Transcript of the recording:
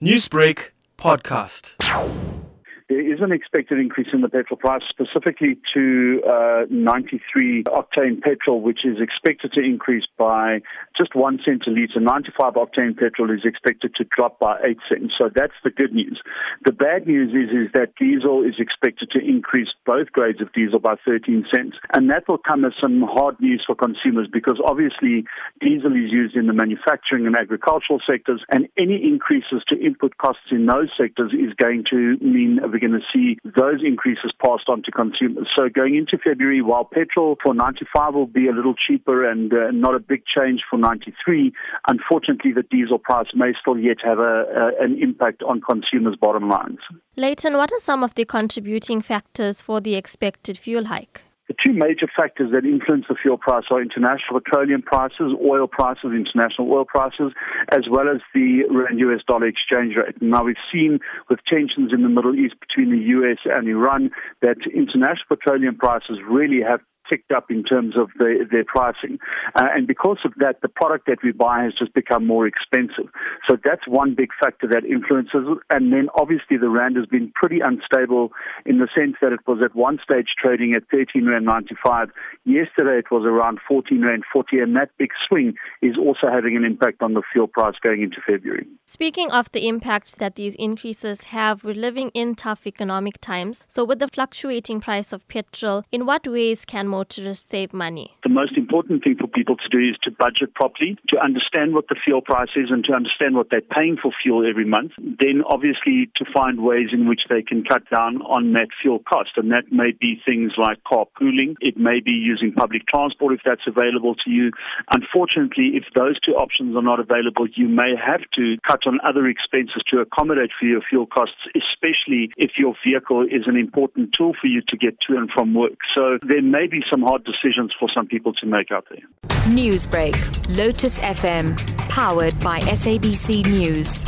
Newsbreak podcast. There is an expected increase in the petrol price, specifically to uh, 93 octane petrol, which is expected to increase by just one cent a litre. 95 octane petrol is expected to drop by eight cents. So that's the good news. The bad news is, is that diesel is expected to increase both grades of diesel by 13 cents. And that will come as some hard news for consumers because obviously diesel is used in the manufacturing and agricultural sectors, and any increases to input costs in those sectors is going to mean we're going to see those increases passed on to consumers. So going into February, while petrol for 95 will be a little cheaper and uh, not a big change for 93, unfortunately the diesel price may still yet have a, a, an impact on consumers' bottom lines. Layton, what are some of the contributing factors for the expected fuel hike? Two major factors that influence the fuel price are international petroleum prices, oil prices, international oil prices, as well as the US dollar exchange rate. Now we've seen with tensions in the Middle East between the US and Iran that international petroleum prices really have ticked up in terms of the, their pricing. Uh, and because of that, the product that we buy has just become more expensive. So that's one big factor that influences. And then obviously the Rand has been pretty unstable in the sense that it was at one stage trading at 13 Rand 95. Yesterday it was around 14 Rand 40. And that big swing is also having an impact on the fuel price going into February. Speaking of the impact that these increases have, we're living in tough economic times. So with the fluctuating price of petrol, in what ways can motorists save money? The most important thing for people to do is to budget properly, to understand what the fuel price is and to understand what they're paying for fuel every month. Then obviously to find ways in which they can cut down on that fuel cost. And that may be things like carpooling. It may be using public transport if that's available to you. Unfortunately, if those two options are not available, you may have to cut on other expenses to accommodate for your fuel costs, especially if your vehicle is an important tool for you to get to and from work. So there may be some hard decisions for some people to make out there. Newsbreak, Lotus FM, powered by SABC News.